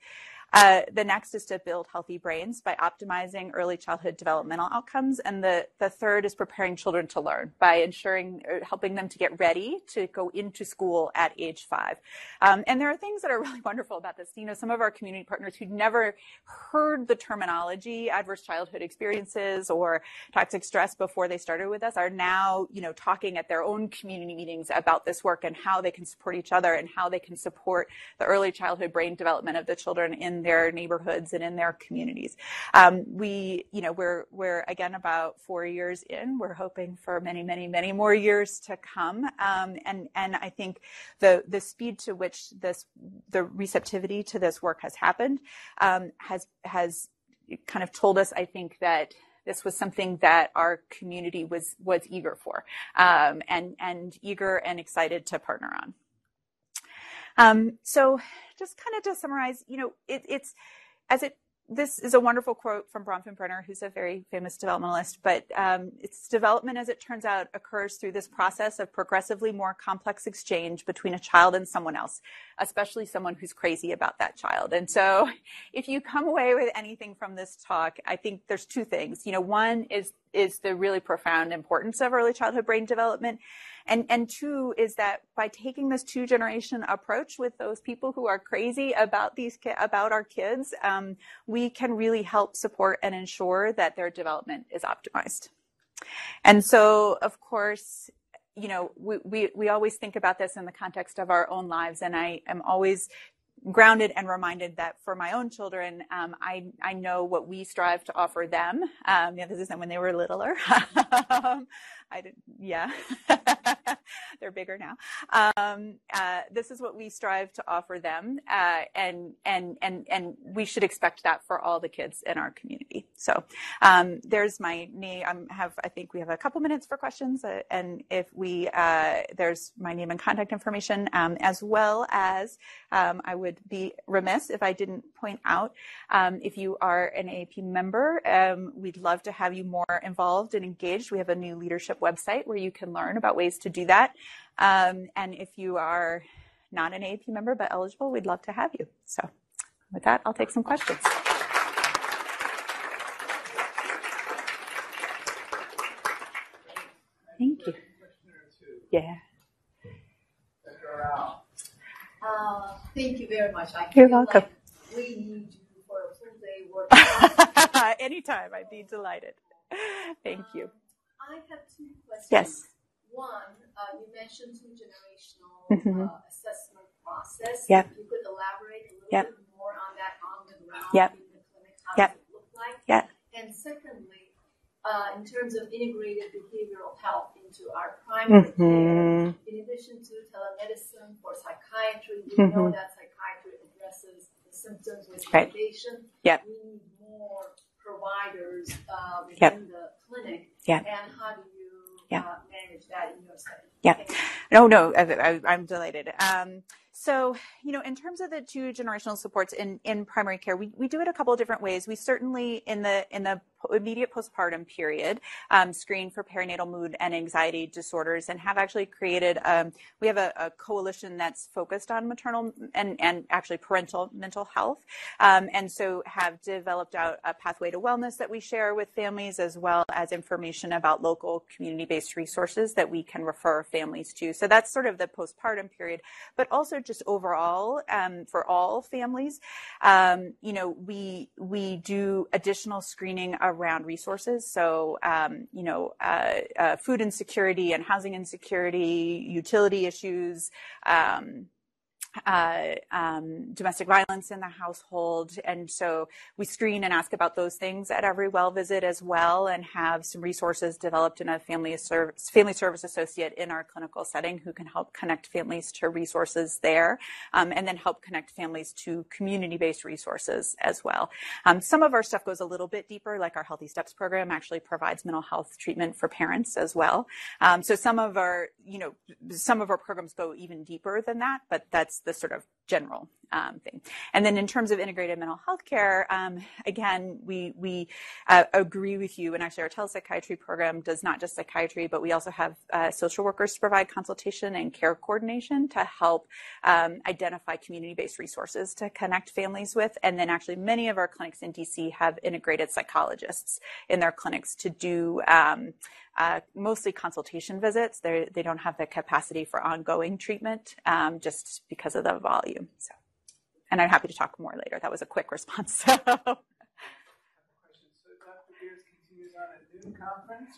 Uh, the next is to build healthy brains by optimizing early childhood developmental outcomes. And the, the third is preparing children to learn by ensuring, uh, helping them to get ready to go into school at age five. Um, and there are things that are really wonderful about this. You know, some of our community partners who'd never heard the terminology adverse childhood experiences or toxic stress before they started with us are now, you know, talking at their own community meetings about this work and how they can support each other and how they can support the early childhood brain development of the children in their neighborhoods and in their communities. Um, we, you know, we're we're again about four years in. We're hoping for many, many, many more years to come. Um, and and I think the the speed to which this the receptivity to this work has happened um, has has kind of told us, I think, that this was something that our community was was eager for um, and and eager and excited to partner on. Um, so just kind of to summarize, you know, it, it's as it this is a wonderful quote from Bronfenbrenner, who's a very famous developmentalist. But um, its development, as it turns out, occurs through this process of progressively more complex exchange between a child and someone else, especially someone who's crazy about that child. And so, if you come away with anything from this talk, I think there's two things. You know, one is is the really profound importance of early childhood brain development. And, and two is that by taking this two generation approach with those people who are crazy about these, about our kids, um, we can really help support and ensure that their development is optimized. And so, of course, you know, we, we, we always think about this in the context of our own lives. And I am always grounded and reminded that for my own children, um, I, I know what we strive to offer them. Um, yeah, this is when they were littler. um, I did, yeah, they're bigger now. Um, uh, this is what we strive to offer them, uh, and and and and we should expect that for all the kids in our community. So um, there's my name. I have I think we have a couple minutes for questions, uh, and if we uh, there's my name and contact information, um, as well as um, I would be remiss if I didn't point out um, if you are an AAP member, um, we'd love to have you more involved and engaged. We have a new leadership website where you can learn about ways to do that. Um, and if you are not an AAP member but eligible, we'd love to have you. So with that, I'll take some questions. Thank you. Yeah. Uh, thank you very much. I You're welcome. Like we need you for a full day workshop. Anytime, I'd be delighted. Thank you. I have two questions. Yes. One, uh, you mentioned two generational Mhm. uh, assessment process. Yep. If you could elaborate a little Yep. bit more on that on the ground Yep. in the clinic, how Yep. does it look like? Yep. And secondly, uh, in terms of integrated behavioral health into our primary care, Mhm. in addition to telemedicine for psychiatry, we know Mhm. that psychiatry addresses the symptoms with Right. medication. Yep. We need more providers uh, within the clinic. Yep. And how do you Yep. uh, manage that in your? Yep. Thank. No, no, I, I, I'm delighted. Um, so, you know, in terms of the two generational supports in, in primary care, we, we do it a couple of different ways. We certainly, in the in the immediate postpartum period, um, screen for perinatal mood and anxiety disorders, and have actually created. Um, we have a, a, coalition that's focused on maternal and and actually parental mental health, um, and so have developed out a pathway to wellness that we share with families, as well as information about local community-based resources that we can refer families to. So that's sort of the postpartum period, but also just overall um, for all families, um, you know, we we do additional screening around resources. So um, you know, uh, uh, food insecurity and housing insecurity, utility issues. Uh, um, domestic violence in the household. And so we screen and ask about those things at every well visit as well and have some resources developed in a family service, family service associate in our clinical setting who can help connect families to resources there um, and then help connect families to community-based resources as well. Um, some of our stuff goes a little bit deeper, like our Healthy Steps program actually provides mental health treatment for parents as well. Um, so some of our, you know, some of our programs go even deeper than that, but that's the sort of general um, thing. And then in terms of integrated mental health care, um, again, we we uh, agree with you. And actually, our telepsychiatry program does not just psychiatry, but we also have uh, social workers to provide consultation and care coordination to help um, identify community-based resources to connect families with. And then actually, many of our clinics in DC have integrated psychologists in their clinics to do. Um, uh, mostly consultation visits. They're, they do not have the capacity for ongoing treatment um, just because of the volume. So, and I'm happy to talk more later. That was a quick response.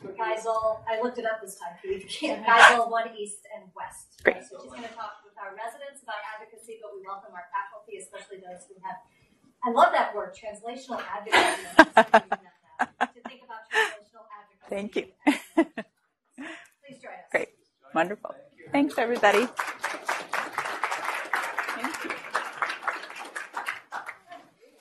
Geisel, I looked it up this time for you. Geisel, one east and west. Great. So she's going to talk with our residents about advocacy, but we welcome our faculty, especially those who have. I love that word, translational advocacy. to think about translational advocacy. Thank you. Please join us. Great. Wonderful. Thanks, everybody. Thank you.